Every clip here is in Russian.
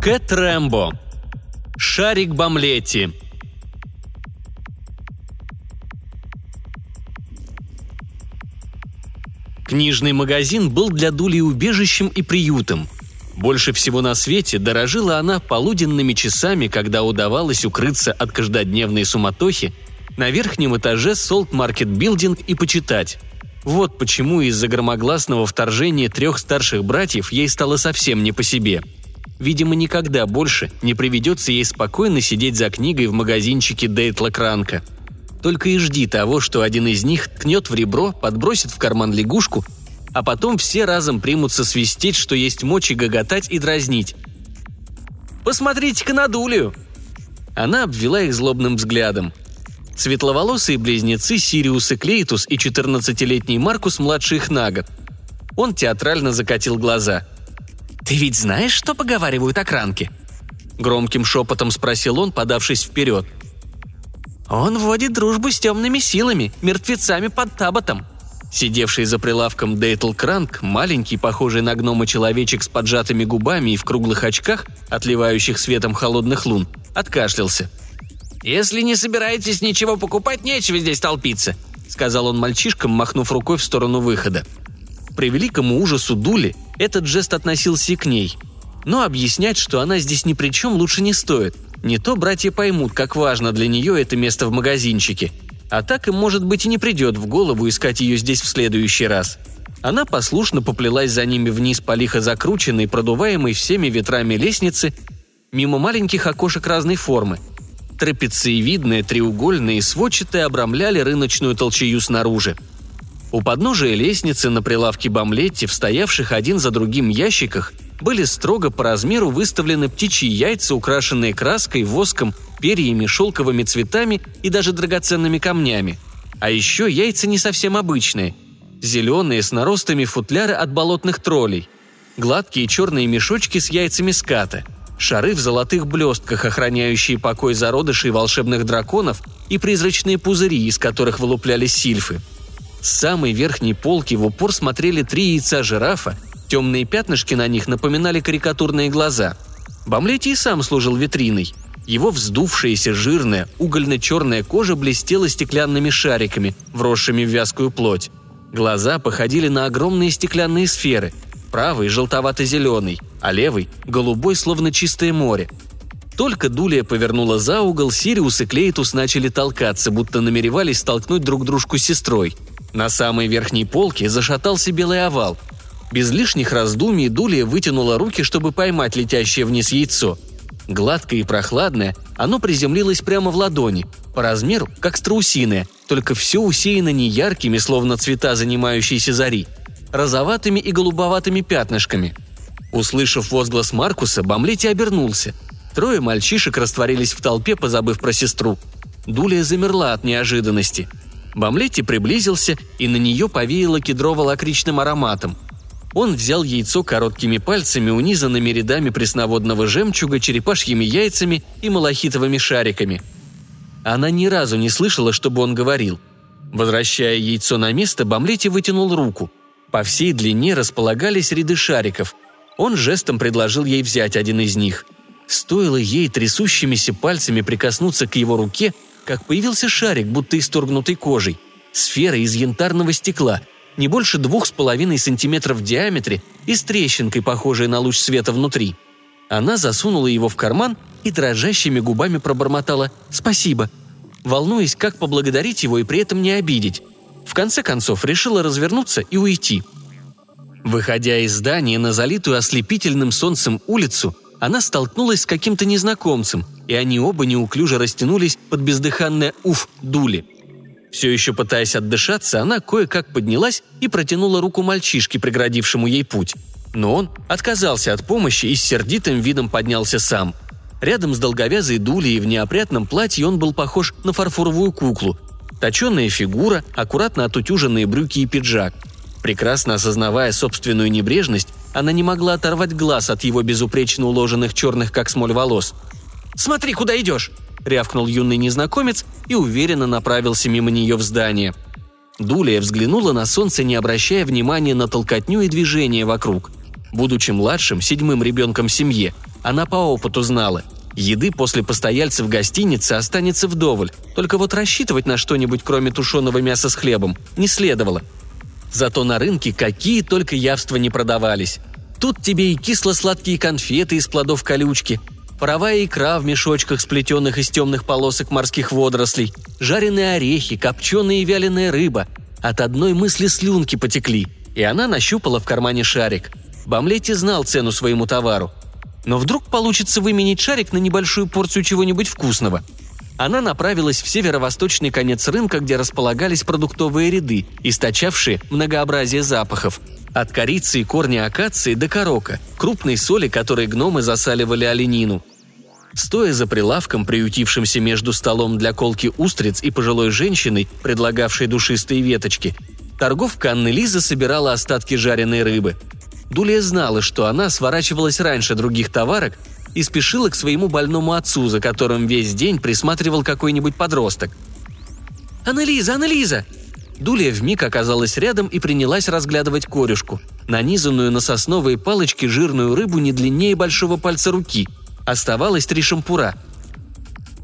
Кэт Рэмбо. Шарик Бамлетти. Книжный магазин был для Дули убежищем и приютом. Больше всего на свете дорожила она полуденными часами, когда удавалось укрыться от каждодневной суматохи на верхнем этаже Salt Market Building и почитать. Вот почему из-за громогласного вторжения трех старших братьев ей стало совсем не по себе. Видимо, никогда больше не приведется ей спокойно сидеть за книгой в магазинчике Дейтла Кранка – только и жди того, что один из них ткнет в ребро, подбросит в карман лягушку, а потом все разом примутся свистеть, что есть мочи гоготать и дразнить. «Посмотрите-ка на Дулию!» Она обвела их злобным взглядом. Светловолосые близнецы Сириус и Клейтус и 14-летний Маркус младше их на год. Он театрально закатил глаза. «Ты ведь знаешь, что поговаривают о Кранке?» Громким шепотом спросил он, подавшись вперед – он вводит дружбу с темными силами, мертвецами под табатом. Сидевший за прилавком Дейтл Кранк, маленький, похожий на гнома человечек с поджатыми губами и в круглых очках, отливающих светом холодных лун, откашлялся. «Если не собираетесь ничего покупать, нечего здесь толпиться», — сказал он мальчишкам, махнув рукой в сторону выхода. При великому ужасу Дули этот жест относился и к ней. Но объяснять, что она здесь ни при чем, лучше не стоит — не то братья поймут, как важно для нее это место в магазинчике. А так им, может быть, и не придет в голову искать ее здесь в следующий раз. Она послушно поплелась за ними вниз по лихо закрученной, продуваемой всеми ветрами лестницы, мимо маленьких окошек разной формы. Трапециевидные, треугольные, сводчатые обрамляли рыночную толчею снаружи. У подножия лестницы на прилавке Бамлетти, в стоявших один за другим ящиках – были строго по размеру выставлены птичьи яйца, украшенные краской, воском, перьями, шелковыми цветами и даже драгоценными камнями. А еще яйца не совсем обычные. Зеленые, с наростами футляры от болотных троллей. Гладкие черные мешочки с яйцами ската. Шары в золотых блестках, охраняющие покой зародышей волшебных драконов и призрачные пузыри, из которых вылуплялись сильфы. С самой верхней полки в упор смотрели три яйца жирафа Темные пятнышки на них напоминали карикатурные глаза. Бамлетти и сам служил витриной. Его вздувшаяся, жирная, угольно-черная кожа блестела стеклянными шариками, вросшими в вязкую плоть. Глаза походили на огромные стеклянные сферы. Правый – желтовато-зеленый, а левый – голубой, словно чистое море. Только Дулия повернула за угол, Сириус и Клейтус начали толкаться, будто намеревались столкнуть друг дружку с сестрой. На самой верхней полке зашатался белый овал – без лишних раздумий Дулия вытянула руки, чтобы поймать летящее вниз яйцо. Гладкое и прохладное, оно приземлилось прямо в ладони, по размеру, как страусиное, только все усеяно неяркими, словно цвета занимающейся зари, розоватыми и голубоватыми пятнышками. Услышав возглас Маркуса, Бамлети обернулся. Трое мальчишек растворились в толпе, позабыв про сестру. Дулия замерла от неожиданности. Бамлетти приблизился, и на нее повеяло кедрово-лакричным ароматом – он взял яйцо короткими пальцами, унизанными рядами пресноводного жемчуга, черепашьими яйцами и малахитовыми шариками. Она ни разу не слышала, чтобы он говорил. Возвращая яйцо на место, Бамлети вытянул руку. По всей длине располагались ряды шариков. Он жестом предложил ей взять один из них. Стоило ей трясущимися пальцами прикоснуться к его руке, как появился шарик, будто исторгнутый кожей. Сфера из янтарного стекла – не больше двух с половиной сантиметров в диаметре и с трещинкой, похожей на луч света внутри. Она засунула его в карман и дрожащими губами пробормотала «Спасибо», волнуясь, как поблагодарить его и при этом не обидеть. В конце концов, решила развернуться и уйти. Выходя из здания на залитую ослепительным солнцем улицу, она столкнулась с каким-то незнакомцем, и они оба неуклюже растянулись под бездыханное «уф» дули – все еще пытаясь отдышаться, она кое-как поднялась и протянула руку мальчишке, преградившему ей путь. Но он отказался от помощи и с сердитым видом поднялся сам. Рядом с долговязой дулей в неопрятном платье он был похож на фарфоровую куклу. Точенная фигура, аккуратно отутюженные брюки и пиджак. Прекрасно осознавая собственную небрежность, она не могла оторвать глаз от его безупречно уложенных черных, как смоль, волос. «Смотри, куда идешь!» – рявкнул юный незнакомец и уверенно направился мимо нее в здание. Дулия взглянула на солнце, не обращая внимания на толкотню и движение вокруг. Будучи младшим, седьмым ребенком в семье, Она по опыту знала. Еды после постояльцев гостиницы останется вдоволь, только вот рассчитывать на что-нибудь, кроме тушеного мяса с хлебом, не следовало. Зато на рынке какие только явства не продавались. Тут тебе и кисло-сладкие конфеты из плодов колючки, паровая икра в мешочках, сплетенных из темных полосок морских водорослей, жареные орехи, копченая и вяленая рыба. От одной мысли слюнки потекли, и она нащупала в кармане шарик. Бамлетти знал цену своему товару. Но вдруг получится выменить шарик на небольшую порцию чего-нибудь вкусного. Она направилась в северо-восточный конец рынка, где располагались продуктовые ряды, источавшие многообразие запахов – от корицы и корня акации до корока, крупной соли, которой гномы засаливали оленину. Стоя за прилавком, приютившимся между столом для колки устриц и пожилой женщиной, предлагавшей душистые веточки, торговка Анны Лиза собирала остатки жареной рыбы. Дулия знала, что она сворачивалась раньше других товарок и спешила к своему больному отцу, за которым весь день присматривал какой-нибудь подросток. «Анна-Лиза, Анна-Лиза!» Дулия вмиг оказалась рядом и принялась разглядывать корюшку, нанизанную на сосновые палочки жирную рыбу не длиннее большого пальца руки. Оставалось три шампура.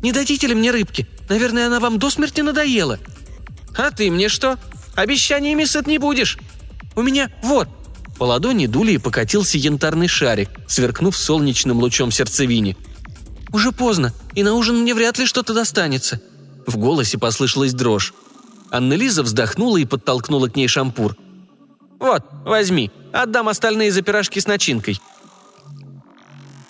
«Не дадите ли мне рыбки? Наверное, она вам до смерти надоела». «А ты мне что? Обещаниями сыт не будешь. У меня вот». По ладони Дулии покатился янтарный шарик, сверкнув солнечным лучом сердцевине. «Уже поздно, и на ужин мне вряд ли что-то достанется». В голосе послышалась дрожь. Анна-Лиза вздохнула и подтолкнула к ней шампур. «Вот, возьми, отдам остальные за пирожки с начинкой».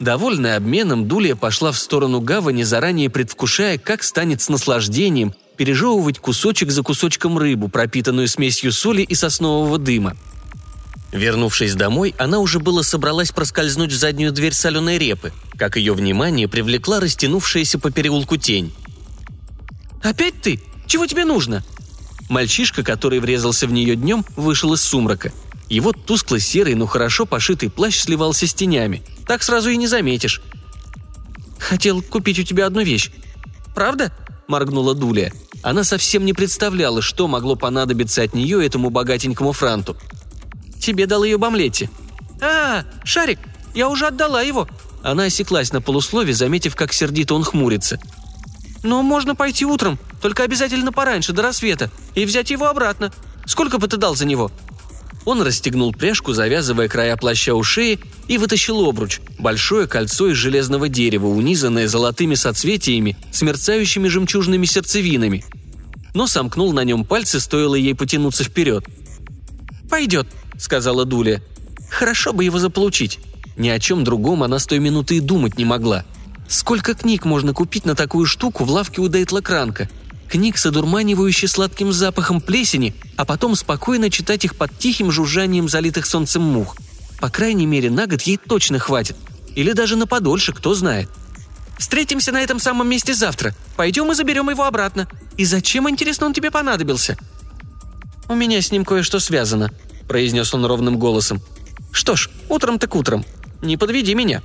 Довольная обменом, Дулия пошла в сторону гавани, заранее предвкушая, как станет с наслаждением пережевывать кусочек за кусочком рыбу, пропитанную смесью соли и соснового дыма. Вернувшись домой, она уже было собралась проскользнуть в заднюю дверь соленой репы, как ее внимание привлекла растянувшаяся по переулку тень. «Опять ты? Чего тебе нужно?» Мальчишка, который врезался в нее днем, вышел из сумрака. Его тускло-серый, но хорошо пошитый плащ сливался с тенями. Так сразу и не заметишь. «Хотел купить у тебя одну вещь. Правда?» – моргнула Дулия. Она совсем не представляла, что могло понадобиться от нее этому богатенькому франту. «Тебе дал ее Бамлетти». «А, шарик! Я уже отдала его!» Она осеклась на полуслове, заметив, как сердито он хмурится – но можно пойти утром, только обязательно пораньше, до рассвета, и взять его обратно. Сколько бы ты дал за него?» Он расстегнул пряжку, завязывая края плаща у шеи, и вытащил обруч – большое кольцо из железного дерева, унизанное золотыми соцветиями с мерцающими жемчужными сердцевинами. Но сомкнул на нем пальцы, стоило ей потянуться вперед. «Пойдет», – сказала Дуля. «Хорошо бы его заполучить». Ни о чем другом она с той минуты и думать не могла – Сколько книг можно купить на такую штуку в лавке у Дейтла Кранка? Книг с одурманивающей сладким запахом плесени, а потом спокойно читать их под тихим жужжанием залитых солнцем мух. По крайней мере, на год ей точно хватит. Или даже на подольше, кто знает. Встретимся на этом самом месте завтра. Пойдем и заберем его обратно. И зачем, интересно, он тебе понадобился?» «У меня с ним кое-что связано», — произнес он ровным голосом. «Что ж, утром так утром. Не подведи меня».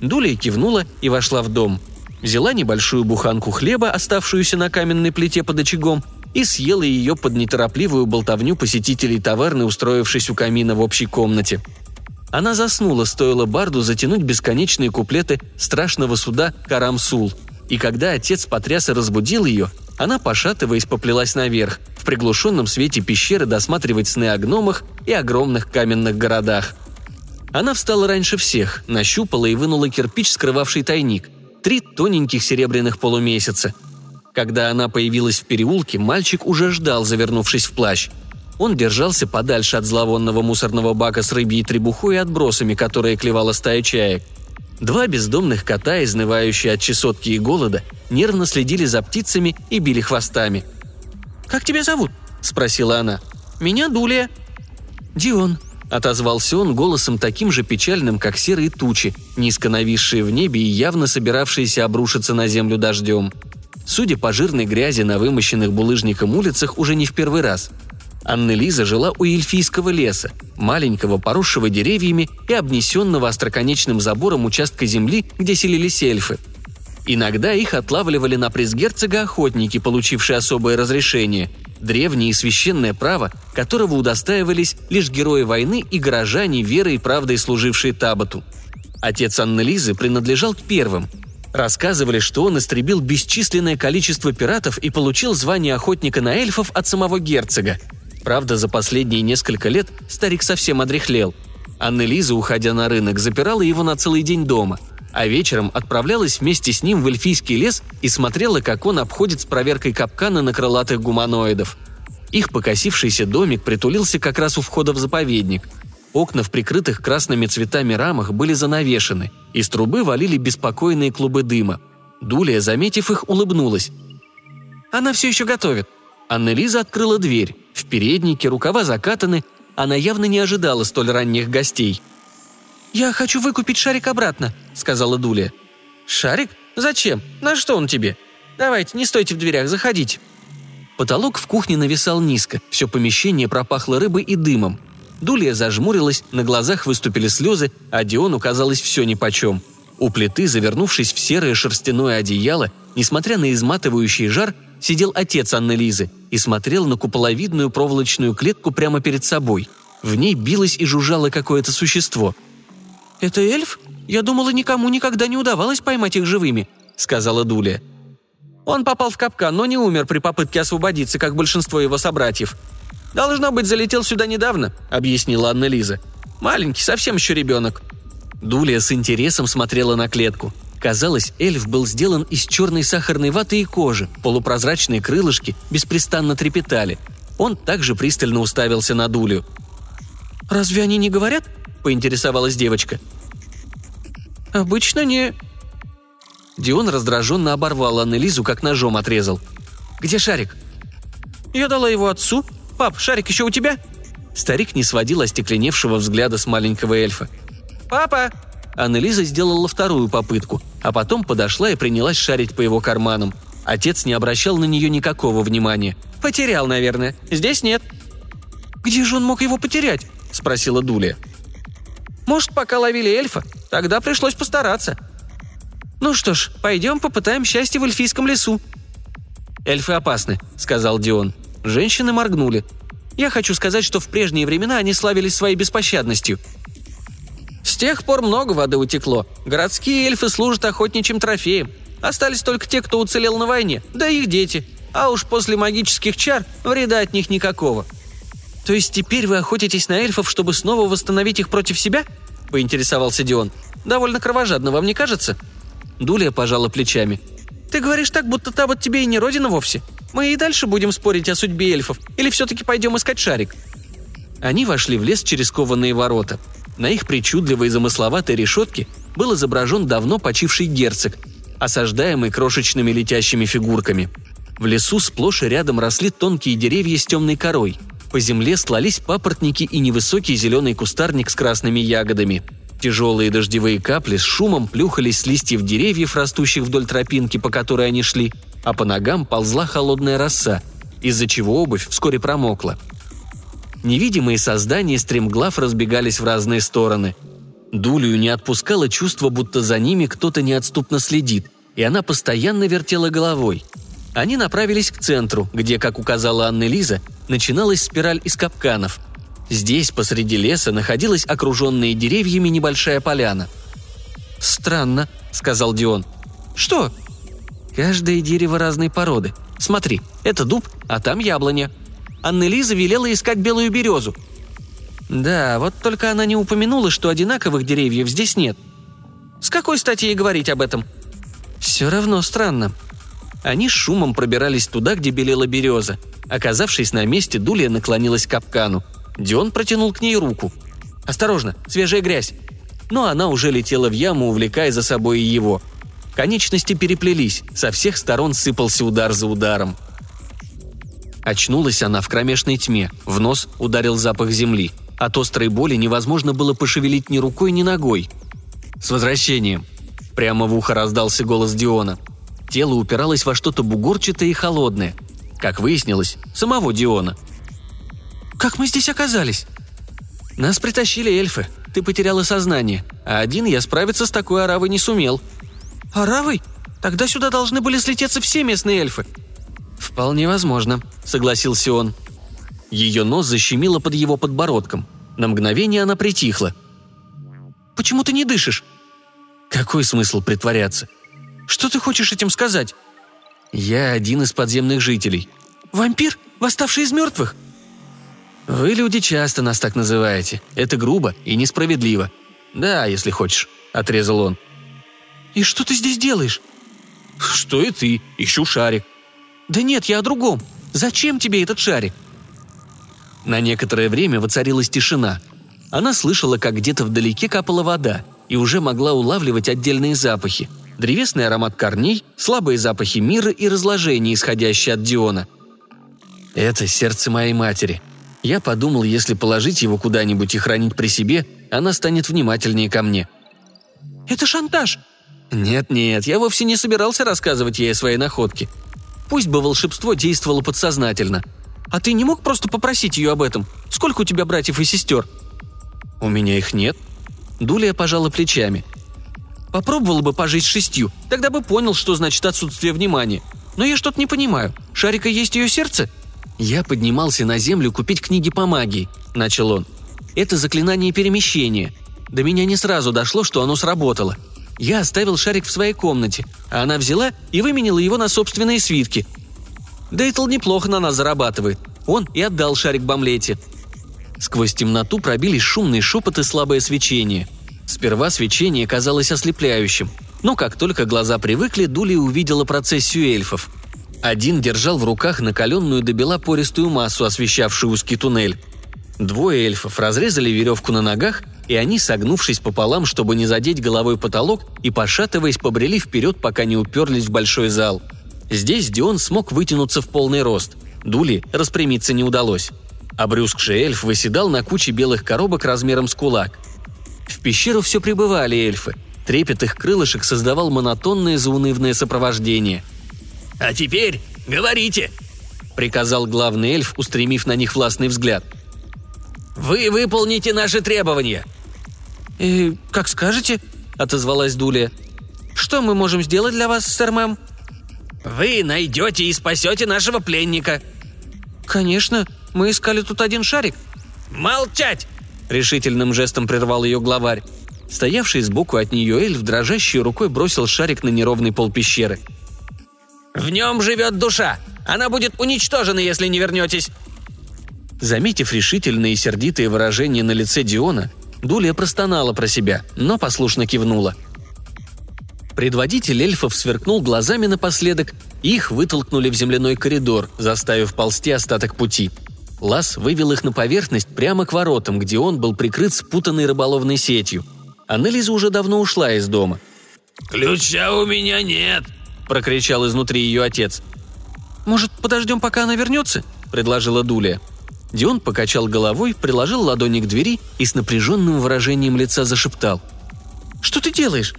Дуля кивнула и вошла в дом. Взяла небольшую буханку хлеба, оставшуюся на каменной плите под очагом, и съела ее под неторопливую болтовню посетителей таверны, устроившись у камина в общей комнате. Она заснула, стоило Барду затянуть бесконечные куплеты страшного суда Карамсул. И когда отец потряс и разбудил ее, она, пошатываясь, поплелась наверх, в приглушенном свете пещеры досматривать сны о гномах и огромных каменных городах – она встала раньше всех, нащупала и вынула кирпич, скрывавший тайник. Три тоненьких серебряных полумесяца. Когда она появилась в переулке, мальчик уже ждал, завернувшись в плащ. Он держался подальше от зловонного мусорного бака с рыбьей требухой и отбросами, которые клевала стая чаек. Два бездомных кота, изнывающие от чесотки и голода, нервно следили за птицами и били хвостами. «Как тебя зовут?» – спросила она. «Меня Дулия». «Дион», Отозвался он голосом таким же печальным, как серые тучи, низко нависшие в небе и явно собиравшиеся обрушиться на землю дождем. Судя по жирной грязи на вымощенных булыжником улицах уже не в первый раз. Анна-Лиза жила у эльфийского леса, маленького, поросшего деревьями и обнесенного остроконечным забором участка земли, где селились эльфы. Иногда их отлавливали на приз герцога охотники, получившие особое разрешение – древнее и священное право, которого удостаивались лишь герои войны и горожане, верой и правдой служившие Табату. Отец Анны Лизы принадлежал к первым. Рассказывали, что он истребил бесчисленное количество пиратов и получил звание охотника на эльфов от самого герцога. Правда, за последние несколько лет старик совсем одряхлел. Анна Лиза, уходя на рынок, запирала его на целый день дома – а вечером отправлялась вместе с ним в эльфийский лес и смотрела, как он обходит с проверкой капкана на крылатых гуманоидов. Их покосившийся домик притулился как раз у входа в заповедник. Окна в прикрытых красными цветами рамах были занавешены, из трубы валили беспокойные клубы дыма. Дулия, заметив их, улыбнулась. «Она все еще готовит». Анна-Лиза открыла дверь. В переднике рукава закатаны, она явно не ожидала столь ранних гостей – «Я хочу выкупить шарик обратно», — сказала Дулия. «Шарик? Зачем? На что он тебе? Давайте, не стойте в дверях, заходите». Потолок в кухне нависал низко, все помещение пропахло рыбой и дымом. Дулия зажмурилась, на глазах выступили слезы, а Диону казалось все нипочем. У плиты, завернувшись в серое шерстяное одеяло, несмотря на изматывающий жар, сидел отец Анны Лизы и смотрел на куполовидную проволочную клетку прямо перед собой. В ней билось и жужжало какое-то существо – «Это эльф? Я думала, никому никогда не удавалось поймать их живыми», — сказала Дуля. «Он попал в капкан, но не умер при попытке освободиться, как большинство его собратьев. Должно быть, залетел сюда недавно», — объяснила Анна Лиза. «Маленький, совсем еще ребенок». Дулия с интересом смотрела на клетку. Казалось, эльф был сделан из черной сахарной ваты и кожи, полупрозрачные крылышки беспрестанно трепетали. Он также пристально уставился на Дулю. «Разве они не говорят?» – поинтересовалась девочка. «Обычно не...» Дион раздраженно оборвал Аннелизу, как ножом отрезал. «Где шарик?» «Я дала его отцу. Пап, шарик еще у тебя?» Старик не сводил остекленевшего взгляда с маленького эльфа. «Папа!» Аннелиза сделала вторую попытку, а потом подошла и принялась шарить по его карманам. Отец не обращал на нее никакого внимания. «Потерял, наверное. Здесь нет». «Где же он мог его потерять?» – спросила Дуля. Может, пока ловили эльфа? Тогда пришлось постараться. Ну что ж, пойдем попытаем счастье в эльфийском лесу». «Эльфы опасны», — сказал Дион. Женщины моргнули. «Я хочу сказать, что в прежние времена они славились своей беспощадностью». «С тех пор много воды утекло. Городские эльфы служат охотничьим трофеем. Остались только те, кто уцелел на войне, да их дети. А уж после магических чар вреда от них никакого», «То есть теперь вы охотитесь на эльфов, чтобы снова восстановить их против себя?» – поинтересовался Дион. «Довольно кровожадно, вам не кажется?» Дулия пожала плечами. «Ты говоришь так, будто та вот тебе и не родина вовсе. Мы и дальше будем спорить о судьбе эльфов, или все-таки пойдем искать шарик?» Они вошли в лес через кованые ворота. На их причудливой замысловатой решетке был изображен давно почивший герцог, осаждаемый крошечными летящими фигурками. В лесу сплошь и рядом росли тонкие деревья с темной корой – по земле стлались папоротники и невысокий зеленый кустарник с красными ягодами. Тяжелые дождевые капли с шумом плюхались с листьев деревьев, растущих вдоль тропинки, по которой они шли, а по ногам ползла холодная роса, из-за чего обувь вскоре промокла. Невидимые создания стремглав разбегались в разные стороны. Дулю не отпускало чувство, будто за ними кто-то неотступно следит, и она постоянно вертела головой. Они направились к центру, где, как указала Анна Лиза, начиналась спираль из капканов. Здесь, посреди леса, находилась окруженная деревьями небольшая поляна. «Странно», — сказал Дион. «Что?» «Каждое дерево разной породы. Смотри, это дуб, а там яблоня. Аннелиза велела искать белую березу». «Да, вот только она не упомянула, что одинаковых деревьев здесь нет». «С какой стати ей говорить об этом?» «Все равно странно», они с шумом пробирались туда, где белела береза. Оказавшись на месте, Дулия наклонилась к капкану. Дион протянул к ней руку. «Осторожно, свежая грязь!» Но она уже летела в яму, увлекая за собой и его. Конечности переплелись, со всех сторон сыпался удар за ударом. Очнулась она в кромешной тьме, в нос ударил запах земли. От острой боли невозможно было пошевелить ни рукой, ни ногой. «С возвращением!» Прямо в ухо раздался голос Диона – Тело упиралось во что-то бугорчатое и холодное. Как выяснилось, самого Диона. «Как мы здесь оказались?» «Нас притащили эльфы. Ты потеряла сознание. А один я справиться с такой оравой не сумел». «Оравой? Тогда сюда должны были слететься все местные эльфы». «Вполне возможно», — согласился он. Ее нос защемило под его подбородком. На мгновение она притихла. «Почему ты не дышишь?» «Какой смысл притворяться?» «Что ты хочешь этим сказать?» «Я один из подземных жителей». «Вампир, восставший из мертвых?» «Вы, люди, часто нас так называете. Это грубо и несправедливо. Да, если хочешь», — отрезал он. «И что ты здесь делаешь?» «Что и ты. Ищу шарик». «Да нет, я о другом. Зачем тебе этот шарик?» На некоторое время воцарилась тишина. Она слышала, как где-то вдалеке капала вода, и уже могла улавливать отдельные запахи. Древесный аромат корней, слабые запахи мира и разложения, исходящие от Диона. «Это сердце моей матери», я подумал, если положить его куда-нибудь и хранить при себе, она станет внимательнее ко мне. «Это шантаж!» «Нет-нет, я вовсе не собирался рассказывать ей о своей находке. Пусть бы волшебство действовало подсознательно. А ты не мог просто попросить ее об этом? Сколько у тебя братьев и сестер?» «У меня их нет». Дулия пожала плечами. «Попробовала бы пожить с шестью, тогда бы понял, что значит отсутствие внимания. Но я что-то не понимаю. Шарика есть ее сердце?» «Я поднимался на землю купить книги по магии», – начал он. «Это заклинание перемещения. До меня не сразу дошло, что оно сработало. Я оставил шарик в своей комнате, а она взяла и выменила его на собственные свитки. Дейтл неплохо на нас зарабатывает. Он и отдал шарик Бамлете». Сквозь темноту пробились шумные шепоты и слабое свечение. Сперва свечение казалось ослепляющим, но как только глаза привыкли, Дули увидела процессию эльфов – один держал в руках накаленную до бела пористую массу, освещавшую узкий туннель. Двое эльфов разрезали веревку на ногах, и они, согнувшись пополам, чтобы не задеть головой потолок, и, пошатываясь, побрели вперед, пока не уперлись в большой зал. Здесь Дион смог вытянуться в полный рост. Дули распрямиться не удалось. Обрюзгший эльф выседал на куче белых коробок размером с кулак. В пещеру все прибывали эльфы. Трепет их крылышек создавал монотонное заунывное сопровождение – «А теперь говорите!» — приказал главный эльф, устремив на них властный взгляд. «Вы выполните наши требования!» «И как скажете», — отозвалась Дулия. «Что мы можем сделать для вас, сэр мэм?» «Вы найдете и спасете нашего пленника». «Конечно. Мы искали тут один шарик». «Молчать!» — решительным жестом прервал ее главарь. Стоявший сбоку от нее эльф дрожащей рукой бросил шарик на неровный пол пещеры — в нем живет душа. Она будет уничтожена, если не вернетесь». Заметив решительные и сердитые выражения на лице Диона, Дулия простонала про себя, но послушно кивнула. Предводитель эльфов сверкнул глазами напоследок, и их вытолкнули в земляной коридор, заставив ползти остаток пути. Лас вывел их на поверхность прямо к воротам, где он был прикрыт спутанной рыболовной сетью. Анелиза уже давно ушла из дома. «Ключа у меня нет», – прокричал изнутри ее отец. «Может, подождем, пока она вернется?» – предложила Дулия. Дион покачал головой, приложил ладони к двери и с напряженным выражением лица зашептал. «Что ты делаешь?»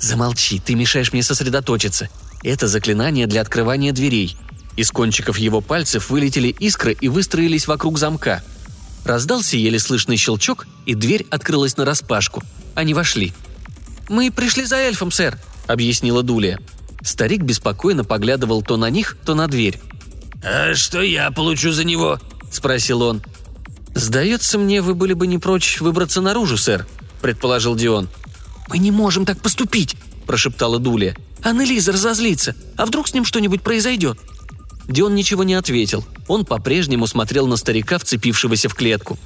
«Замолчи, ты мешаешь мне сосредоточиться. Это заклинание для открывания дверей». Из кончиков его пальцев вылетели искры и выстроились вокруг замка. Раздался еле слышный щелчок, и дверь открылась нараспашку. Они вошли. «Мы пришли за эльфом, сэр», — объяснила Дулия. Старик беспокойно поглядывал то на них, то на дверь. «А что я получу за него?» – спросил он. «Сдается мне, вы были бы не прочь выбраться наружу, сэр», – предположил Дион. «Мы не можем так поступить», – прошептала Дулия. «Аннелиза разозлится. А вдруг с ним что-нибудь произойдет?» Дион ничего не ответил. Он по-прежнему смотрел на старика, вцепившегося в клетку.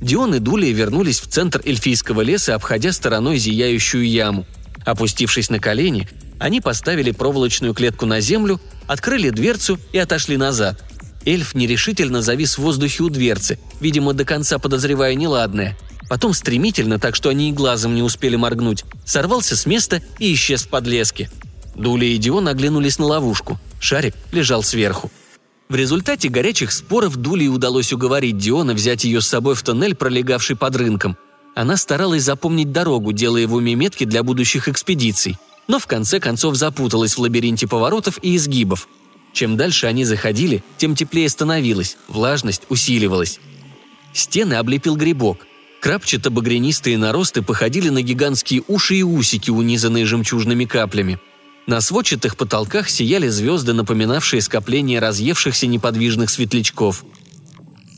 Дион и Дулия вернулись в центр эльфийского леса, обходя стороной зияющую яму. Опустившись на колени, они поставили проволочную клетку на землю, открыли дверцу и отошли назад. Эльф нерешительно завис в воздухе у дверцы, видимо, до конца подозревая неладное. Потом стремительно, так что они и глазом не успели моргнуть, сорвался с места и исчез в подлеске. Дуля и Дион оглянулись на ловушку. Шарик лежал сверху. В результате горячих споров Дуле удалось уговорить Диона взять ее с собой в тоннель, пролегавший под рынком. Она старалась запомнить дорогу, делая в уме метки для будущих экспедиций – но в конце концов запуталась в лабиринте поворотов и изгибов. Чем дальше они заходили, тем теплее становилось, влажность усиливалась. Стены облепил грибок. Крапчато-багрянистые наросты походили на гигантские уши и усики, унизанные жемчужными каплями. На сводчатых потолках сияли звезды, напоминавшие скопление разъевшихся неподвижных светлячков.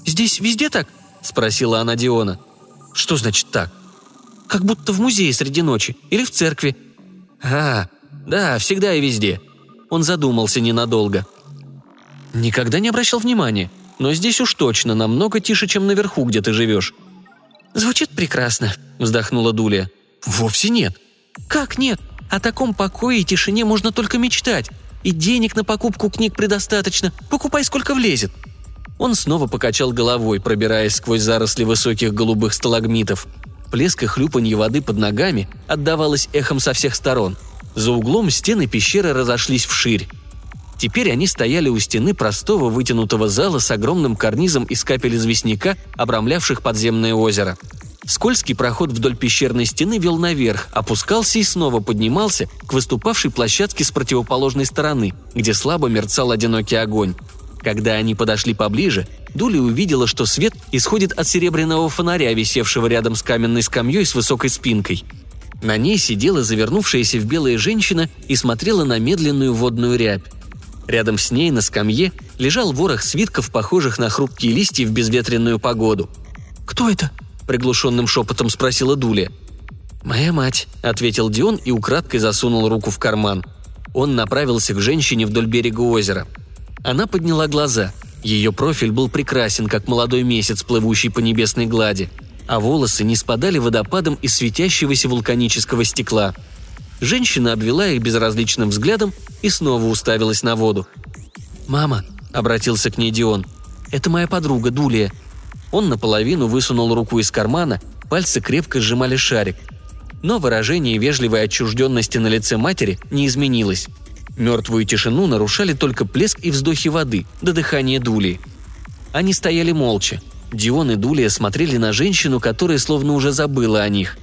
«Здесь везде так?» – спросила она Диона. «Что значит так?» «Как будто в музее среди ночи или в церкви. «А, да, всегда и везде». Он задумался ненадолго. «Никогда не обращал внимания, но здесь уж точно намного тише, чем наверху, где ты живешь». «Звучит прекрасно», — вздохнула Дулия. «Вовсе нет». «Как нет? О таком покое и тишине можно только мечтать. И денег на покупку книг предостаточно. Покупай, сколько влезет». Он снова покачал головой, пробираясь сквозь заросли высоких голубых сталагмитов. Плеск и хлюпанье воды под ногами отдавалось эхом со всех сторон. За углом стены пещеры разошлись вширь. Теперь они стояли у стены простого вытянутого зала с огромным карнизом из капель известняка, обрамлявших подземное озеро. Скользкий проход вдоль пещерной стены вел наверх, опускался и снова поднимался к выступавшей площадке с противоположной стороны, где слабо мерцал одинокий огонь. Когда они подошли поближе, Дули увидела, что свет исходит от серебряного фонаря, висевшего рядом с каменной скамьей с высокой спинкой. На ней сидела завернувшаяся в белая женщина и смотрела на медленную водную рябь. Рядом с ней на скамье лежал ворох свитков, похожих на хрупкие листья в безветренную погоду. «Кто это?» – приглушенным шепотом спросила Дуля. «Моя мать», – ответил Дион и украдкой засунул руку в карман. Он направился к женщине вдоль берега озера. Она подняла глаза. Ее профиль был прекрасен, как молодой месяц, плывущий по небесной глади, а волосы не спадали водопадом из светящегося вулканического стекла. Женщина обвела их безразличным взглядом и снова уставилась на воду. «Мама», — обратился к ней Дион, — «это моя подруга Дулия. Он наполовину высунул руку из кармана, пальцы крепко сжимали шарик. Но выражение вежливой отчужденности на лице матери не изменилось. Мертвую тишину нарушали только плеск и вздохи воды, до дыхания Дули. Они стояли молча. Дион и Дулия смотрели на женщину, которая словно уже забыла о них.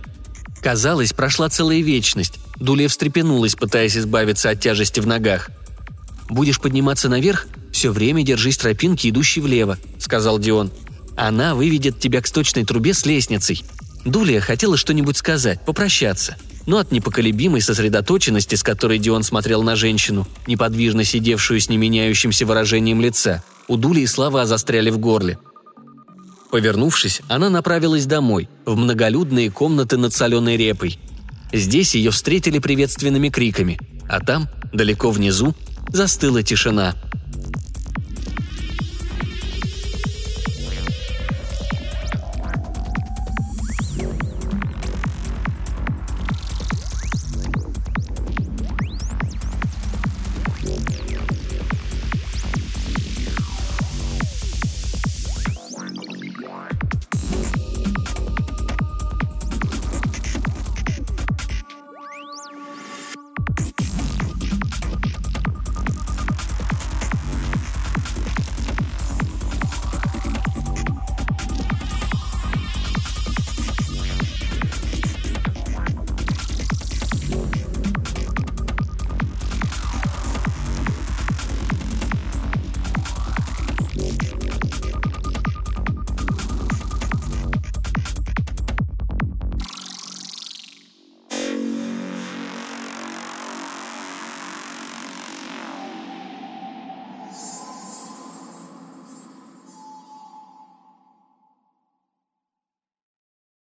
Казалось, прошла целая вечность. Дулия встрепенулась, пытаясь избавиться от тяжести в ногах. «Будешь подниматься наверх? Все время держись тропинки, идущей влево», — сказал Дион. Она выведет тебя к сточной трубе с лестницей. Дулия хотела что-нибудь сказать, попрощаться. Но от непоколебимой сосредоточенности, с которой Дион смотрел на женщину, неподвижно сидевшую с неменяющимся выражением лица, у Дулии слова застряли в горле. Повернувшись, она направилась домой, в многолюдные комнаты над соленой репой. Здесь ее встретили приветственными криками, а там, далеко внизу, застыла тишина –